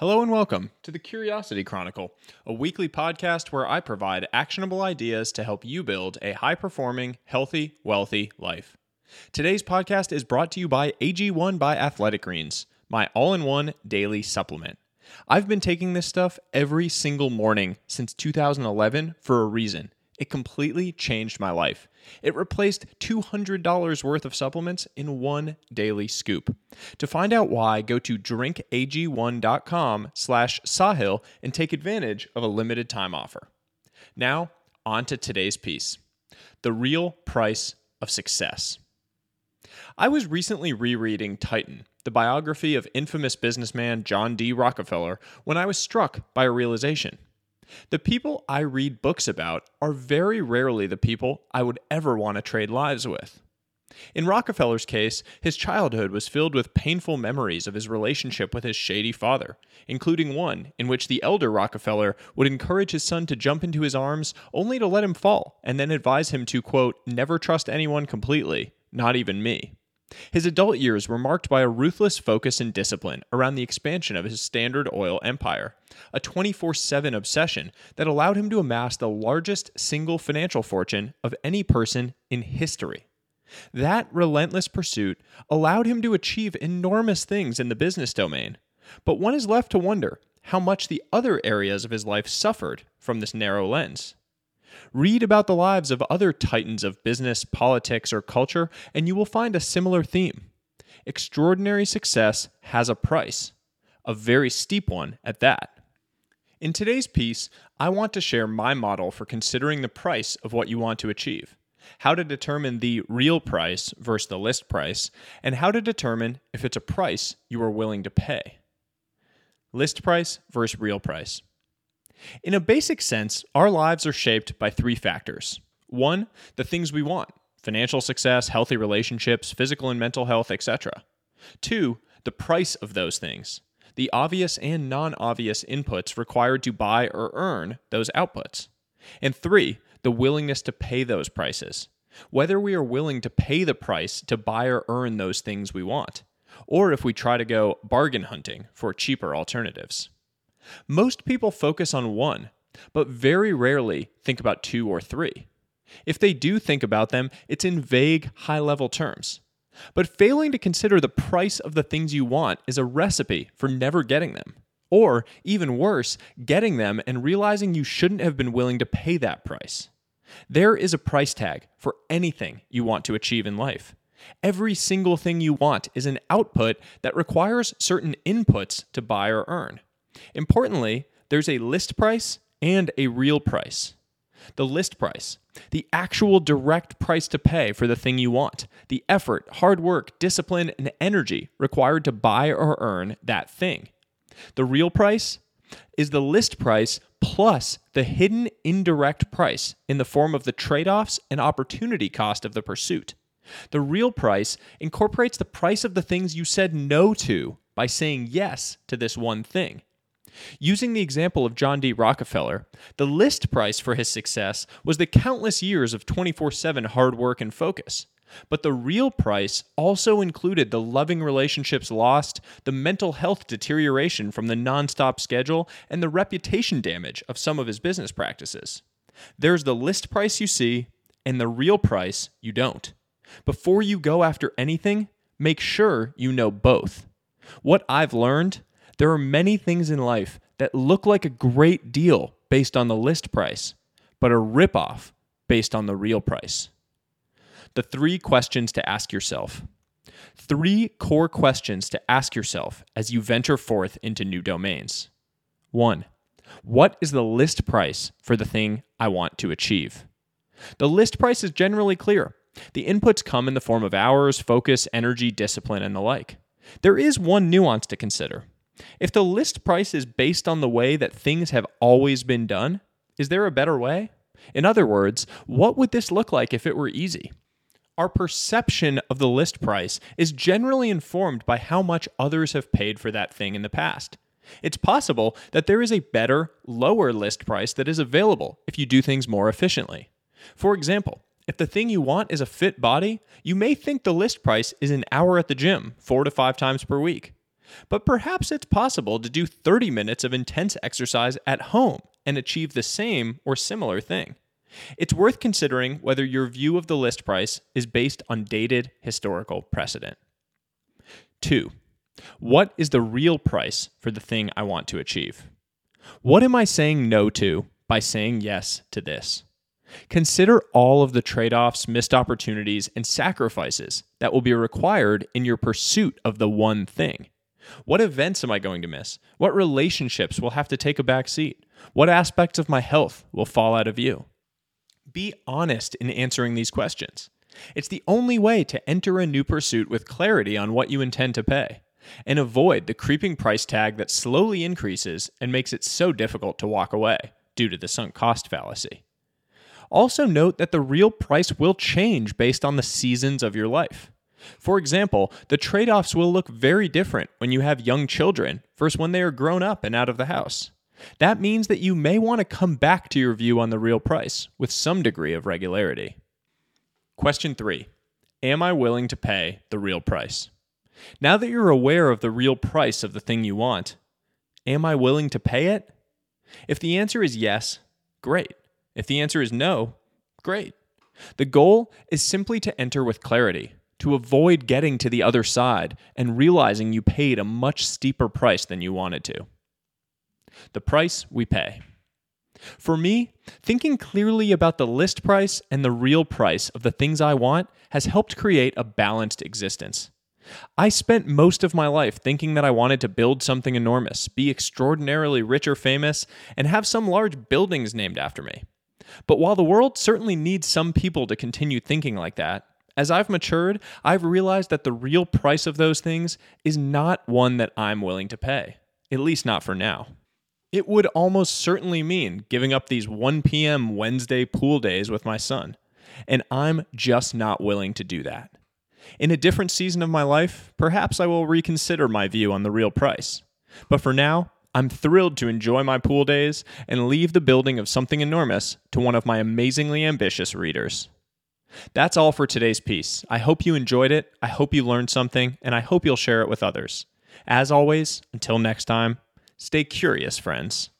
Hello and welcome to the Curiosity Chronicle, a weekly podcast where I provide actionable ideas to help you build a high performing, healthy, wealthy life. Today's podcast is brought to you by AG1 by Athletic Greens, my all in one daily supplement. I've been taking this stuff every single morning since 2011 for a reason. It completely changed my life. It replaced $200 worth of supplements in one daily scoop. To find out why, go to drinkag1.com slash sahil and take advantage of a limited time offer. Now, on to today's piece. The real price of success. I was recently rereading Titan, the biography of infamous businessman John D. Rockefeller, when I was struck by a realization. The people I read books about are very rarely the people I would ever want to trade lives with. In Rockefeller's case, his childhood was filled with painful memories of his relationship with his shady father, including one in which the elder Rockefeller would encourage his son to jump into his arms only to let him fall and then advise him to, quote, never trust anyone completely, not even me. His adult years were marked by a ruthless focus and discipline around the expansion of his Standard Oil empire, a 24 7 obsession that allowed him to amass the largest single financial fortune of any person in history. That relentless pursuit allowed him to achieve enormous things in the business domain, but one is left to wonder how much the other areas of his life suffered from this narrow lens. Read about the lives of other titans of business, politics, or culture, and you will find a similar theme. Extraordinary success has a price, a very steep one at that. In today's piece, I want to share my model for considering the price of what you want to achieve, how to determine the real price versus the list price, and how to determine if it's a price you are willing to pay. List price versus real price. In a basic sense, our lives are shaped by three factors. One, the things we want financial success, healthy relationships, physical and mental health, etc. Two, the price of those things, the obvious and non obvious inputs required to buy or earn those outputs. And three, the willingness to pay those prices, whether we are willing to pay the price to buy or earn those things we want, or if we try to go bargain hunting for cheaper alternatives. Most people focus on one, but very rarely think about two or three. If they do think about them, it's in vague, high level terms. But failing to consider the price of the things you want is a recipe for never getting them. Or, even worse, getting them and realizing you shouldn't have been willing to pay that price. There is a price tag for anything you want to achieve in life. Every single thing you want is an output that requires certain inputs to buy or earn. Importantly, there's a list price and a real price. The list price, the actual direct price to pay for the thing you want, the effort, hard work, discipline, and energy required to buy or earn that thing. The real price is the list price plus the hidden indirect price in the form of the trade offs and opportunity cost of the pursuit. The real price incorporates the price of the things you said no to by saying yes to this one thing. Using the example of John D. Rockefeller, the list price for his success was the countless years of 24 7 hard work and focus. But the real price also included the loving relationships lost, the mental health deterioration from the nonstop schedule, and the reputation damage of some of his business practices. There's the list price you see and the real price you don't. Before you go after anything, make sure you know both. What I've learned there are many things in life that look like a great deal based on the list price, but a ripoff based on the real price. The three questions to ask yourself. Three core questions to ask yourself as you venture forth into new domains. One, what is the list price for the thing I want to achieve? The list price is generally clear. The inputs come in the form of hours, focus, energy, discipline, and the like. There is one nuance to consider. If the list price is based on the way that things have always been done, is there a better way? In other words, what would this look like if it were easy? Our perception of the list price is generally informed by how much others have paid for that thing in the past. It's possible that there is a better, lower list price that is available if you do things more efficiently. For example, if the thing you want is a fit body, you may think the list price is an hour at the gym, four to five times per week. But perhaps it's possible to do 30 minutes of intense exercise at home and achieve the same or similar thing. It's worth considering whether your view of the list price is based on dated historical precedent. 2. What is the real price for the thing I want to achieve? What am I saying no to by saying yes to this? Consider all of the trade offs, missed opportunities, and sacrifices that will be required in your pursuit of the one thing. What events am I going to miss? What relationships will have to take a back seat? What aspects of my health will fall out of view? Be honest in answering these questions. It's the only way to enter a new pursuit with clarity on what you intend to pay and avoid the creeping price tag that slowly increases and makes it so difficult to walk away due to the sunk cost fallacy. Also, note that the real price will change based on the seasons of your life. For example, the trade offs will look very different when you have young children versus when they are grown up and out of the house. That means that you may want to come back to your view on the real price with some degree of regularity. Question three Am I willing to pay the real price? Now that you're aware of the real price of the thing you want, am I willing to pay it? If the answer is yes, great. If the answer is no, great. The goal is simply to enter with clarity, to avoid getting to the other side and realizing you paid a much steeper price than you wanted to. The price we pay. For me, thinking clearly about the list price and the real price of the things I want has helped create a balanced existence. I spent most of my life thinking that I wanted to build something enormous, be extraordinarily rich or famous, and have some large buildings named after me. But while the world certainly needs some people to continue thinking like that, as I've matured, I've realized that the real price of those things is not one that I'm willing to pay, at least not for now. It would almost certainly mean giving up these 1 p.m. Wednesday pool days with my son, and I'm just not willing to do that. In a different season of my life, perhaps I will reconsider my view on the real price. But for now, I'm thrilled to enjoy my pool days and leave the building of something enormous to one of my amazingly ambitious readers. That's all for today's piece. I hope you enjoyed it, I hope you learned something, and I hope you'll share it with others. As always, until next time, stay curious, friends.